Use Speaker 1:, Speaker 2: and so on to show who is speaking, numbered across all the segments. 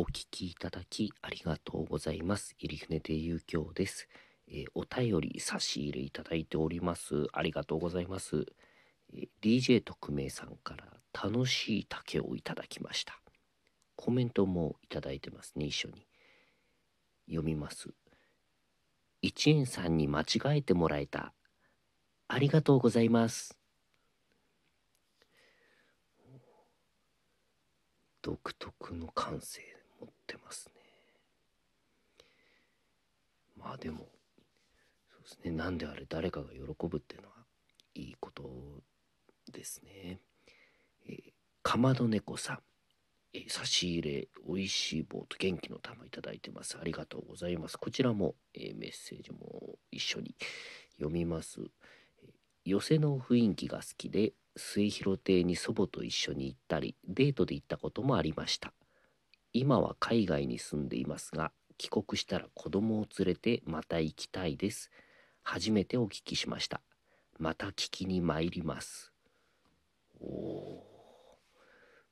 Speaker 1: お聞きいただきありがとうございます。入船亭遊興です、えーお便り差し入れいただいております。ありがとうございます。えー DJ 特命さんから楽しい竹をいただきました。コメントもいただいてますね、一緒に。読みます。一円さんに間違えてもらえた。ありがとうございます。独特の感性持ってますね。まあでも、そうですね。なんであれ誰かが喜ぶっていうのはいいことですね。えーかまど猫さん、えー差し入れ、おいしい棒と元気の玉いただいてます。ありがとうございます。こちらも、えーメッセージも一緒に読みます。えー寄せの雰囲気が好きで末広亭に祖母と一緒に行ったりデートで行ったこともありました今は海外に住んでいますが帰国したら子供を連れてまた行きたいです。初めてお聞きしました。また聞きに参ります。おお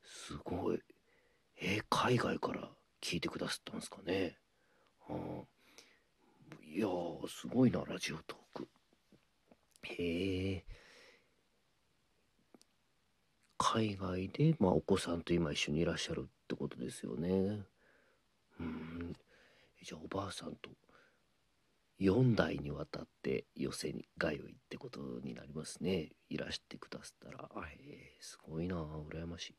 Speaker 1: すごい。えー海外から聞いてくださったんですかね。はあいやーすごいなラジオトーク。へえ海外で、まあ、お子さんと今一緒にいらっしゃるってことですよね。うん。じゃあおばあさんと4代にわたって寄せに通いってことになりますね。いらしてくださったら。あへえすごいな。羨ましい。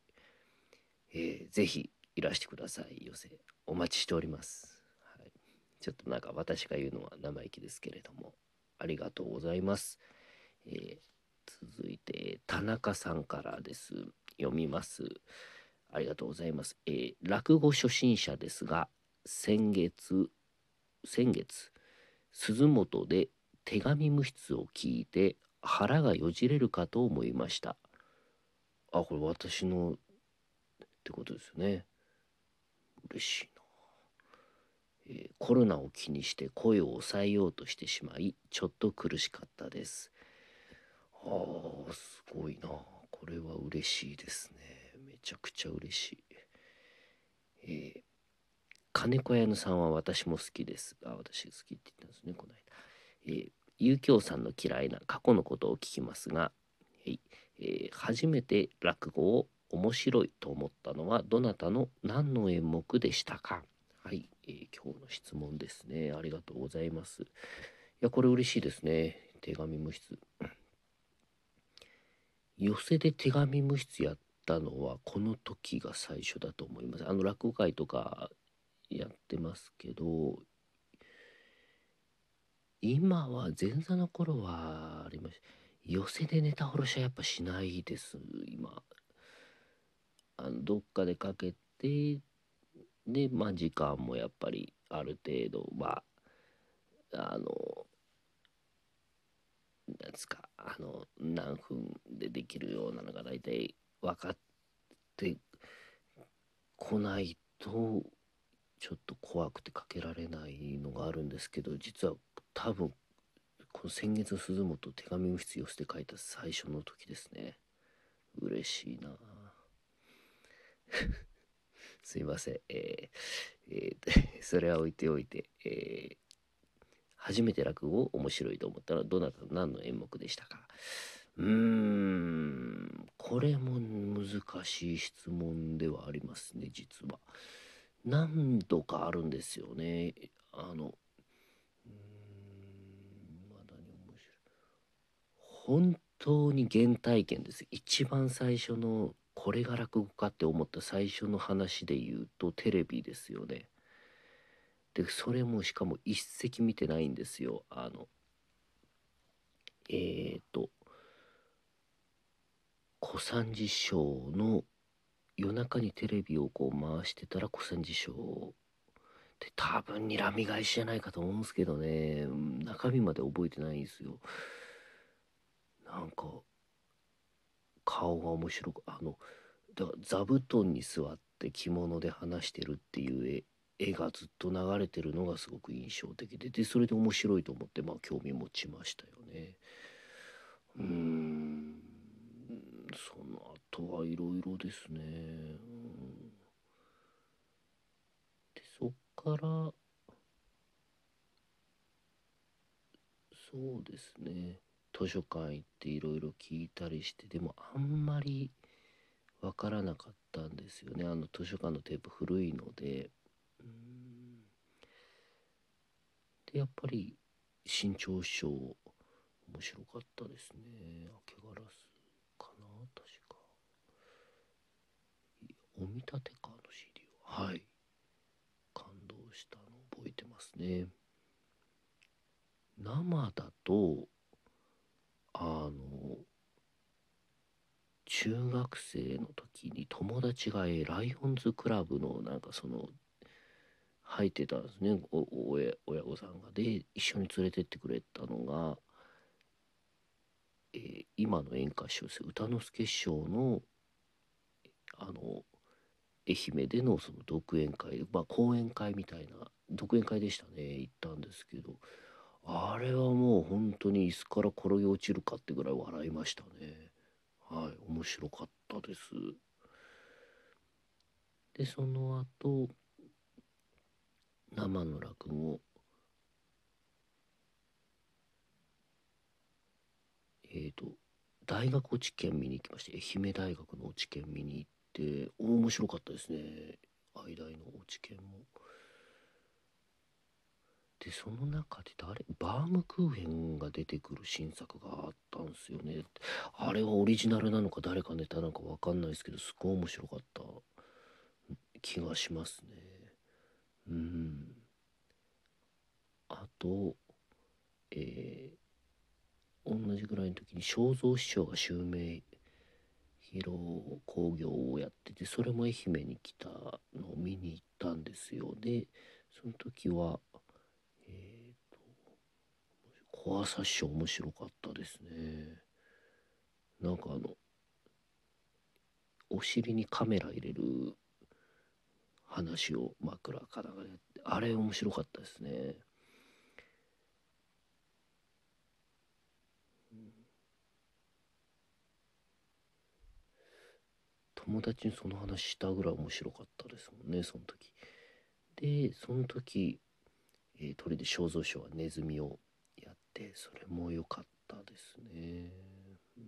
Speaker 1: えーぜひいらしてください。寄せお待ちしております、はい、ちょっとなんか私が言うのは生意気ですけれども。ありがとうございます、えー続いて田中さんからです。読みます。ありがとうございます、えー落語初心者ですが先月先月鈴本で手紙無筆を聞いて腹がよじれるかと思いました。あこれ私のってことですよね。嬉しいな、えーコロナを気にして声を抑えようとしてしまいちょっと苦しかったです。あーすごいな。これは嬉しいですね。ちゃくちゃ嬉しい。えー金子屋のさんは私も好きです。あ私好きって言ったんですねこの間。えー、ゆうきょうさんの嫌いな過去のことを聞きますが、はいえー初めて落語を面白いと思ったのはどなたの何の演目でしたか？はい、えー今日の質問ですね。ありがとうございます。いやこれ嬉しいですね。手紙無筆寄せで手紙無筆やったのはこの時が最初だと思います。あの落語会とかやってますけど今は前座の頃はありました。寄せでネタ卸しはやっぱしないです。今。あのどっかでかけてでまあ時間もやっぱりある程度まああのなんですかあの何分でできるようなのが大体分かってこないとちょっと怖くてかけられないのがあるんですけど実は多分この先月鈴本手紙無筆寄せて書いた最初の時ですね。嬉しいな。すいません。えーえーそれは置いておいて、えー初めて落語を面白いと思ったらどなた何の演目でしたか？うーんこれも難しい質問ではありますね実は。何度かあるんですよね。あのまだに面白い。本当に原体験です。一番最初のこれが落語かって思った最初の話で言うとテレビですよね。でそれもしかも一席見てないんですよ。あのえー、と小三治師匠の夜中にテレビをこう回してたら小三治師匠で多分にらみ返しじゃないかと思うんですけどね。中身まで覚えてないんですよ。なんか顔が面白くあのだ座布団に座って着物で話してるっていう絵絵がずっと流れてるのがすごく印象的ででそれで面白いと思ってまあ興味持ちましたよね。うん。その後はいろいろですね。うん。でそっからそうですね。図書館行っていろいろ聞いたりしてでもあんまり分からなかったんですよね。あの図書館のテープ古いので。うん。でやっぱり新潮師匠面白かったですね。明けガラスかな確かお見立てかの CD ははい。感動したの覚えてますね。生だとあの中学生の時に友達がえライオンズクラブのなんかその入ってたんですね。お親親御さんが。で一緒に連れてってくれたのが、えー、今の演歌師匠です。歌之助師匠のあの愛媛でのその独演会まあ講演会みたいな独演会でしたね行ったんですけど。あれはもう本当に椅子から転げ落ちるかってぐらい笑いましたね。はい面白かったです。でその後生の落語えっ、ー、と大学落ち研見に行きまして愛媛大学の落ち研見に行って面白かったですね。愛大の落ち研も。でその中で誰バームクーヘンが出てくる新作があったんすよね。あれはオリジナルなのか誰かネタなのか分かんないですけどすごい面白かった気がしますね。うん。あとえー、同じぐらいの時に正蔵師匠が襲名披露興行をやっててそれも愛媛に来たのを見に行ったんですよ。でその時はえっ、ー、と小朝師匠面白かったですね。なんかあのお尻にカメラ入れる話を枕からがやってあれ面白かったですね、友達にその話したぐらい面白かったですもんねその時でその時、えー、鳥で正蔵師匠はネズミをやってそれも良かったですね。うん、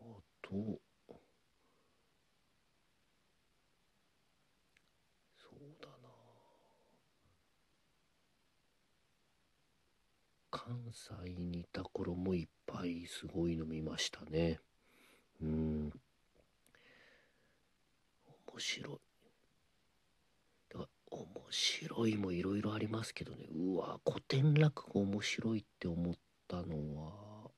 Speaker 1: あとそうだな関西にいた頃もいっぱいすごいの見ましたね。うん面白い。面白いもいろいろありますけどねうわ古典落語面白いって思ったのは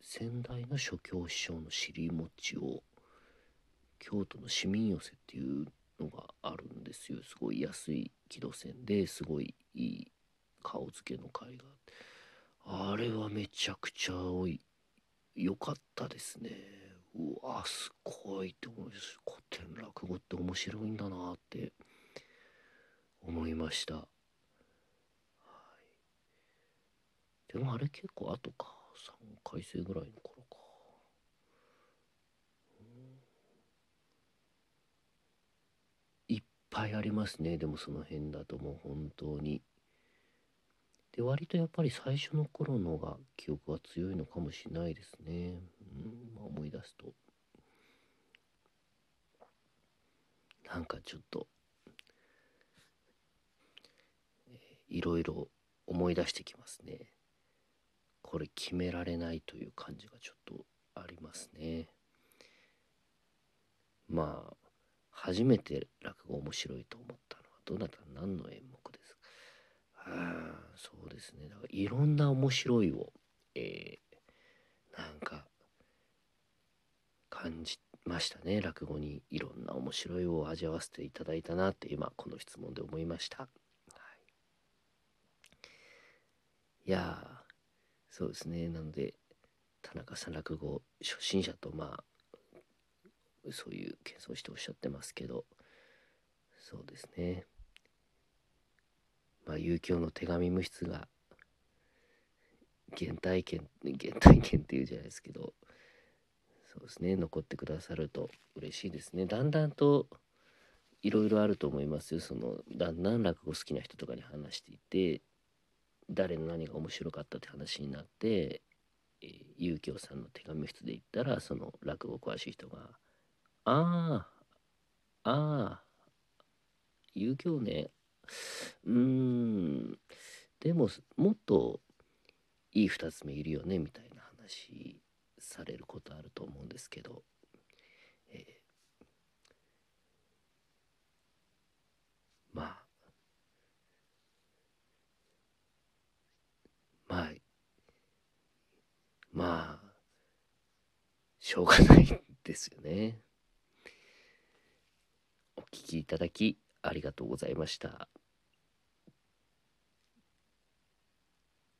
Speaker 1: 先代の諸教師匠の尻餅を京都の市民寄せっていうのがあるんですよすごい安い木戸線ですごいいい顔付けの絵があって。あれはめちゃくちゃ多い良かったですね。うわすごいって思います古典落語って面白いんだなって思いました、はい、でもあれ結構後か。3回生ぐらいの頃か、いっぱいありますね。でもその辺だともう本当に。で割とやっぱり最初の頃のが記憶が強いのかもしれないですね、うんまあ、思い出すと。なんかちょっと、いろいろ思い出してきますね。これ決められないという感じがちょっとありますね。まあ初めて落語面白いと思ったのはどなた？何の演目ですあそうですね。だからいろんな面白いを、えー、なんか感じましたね。落語にいろんな面白いを味わわせていただいたなって今この質問で思いました、はい、いやそうですね。なので田中さん落語初心者とまあそういう謙遜しておっしゃってますけどそうですね。まあ、遊興の手紙無筆が原体験原体験っていうじゃないですけどそうですね残ってくださると嬉しいですね。だんだんといろいろあると思いますよ。そのだんだん落語好きな人とかに話していて誰の何が面白かったって話になってえー、遊興さんの手紙室で言ったらその落語詳しい人が「ああああ遊興ねうーん。でももっといい2つ目いるよね」みたいな話されることあると思うんですけど、えー、まあ。まあ。まあ。しょうがないですよね。お聞きいただきありがとうございました。